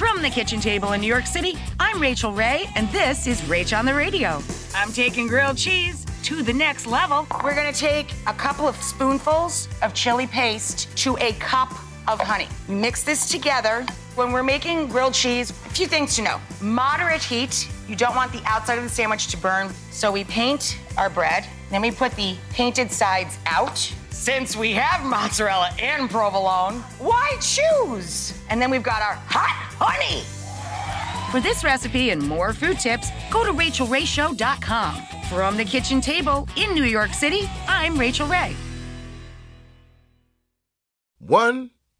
From the kitchen table in New York City, I'm Rachael Ray, and this is Rach on the Radio. I'm taking grilled cheese to the next level. We're gonna take a couple of spoonfuls of chili paste to a cup of honey. Mix this together. When we're making grilled cheese, a few things to know. Moderate heat. You don't want the outside of the sandwich to burn. So we paint our bread, then we put the painted sides out. Since we have mozzarella and provolone, why choose? And then we've got our hot honey. For this recipe and more food tips, go to rachaelrayshow.com. From the kitchen table in New York City, I'm Rachael Ray. One,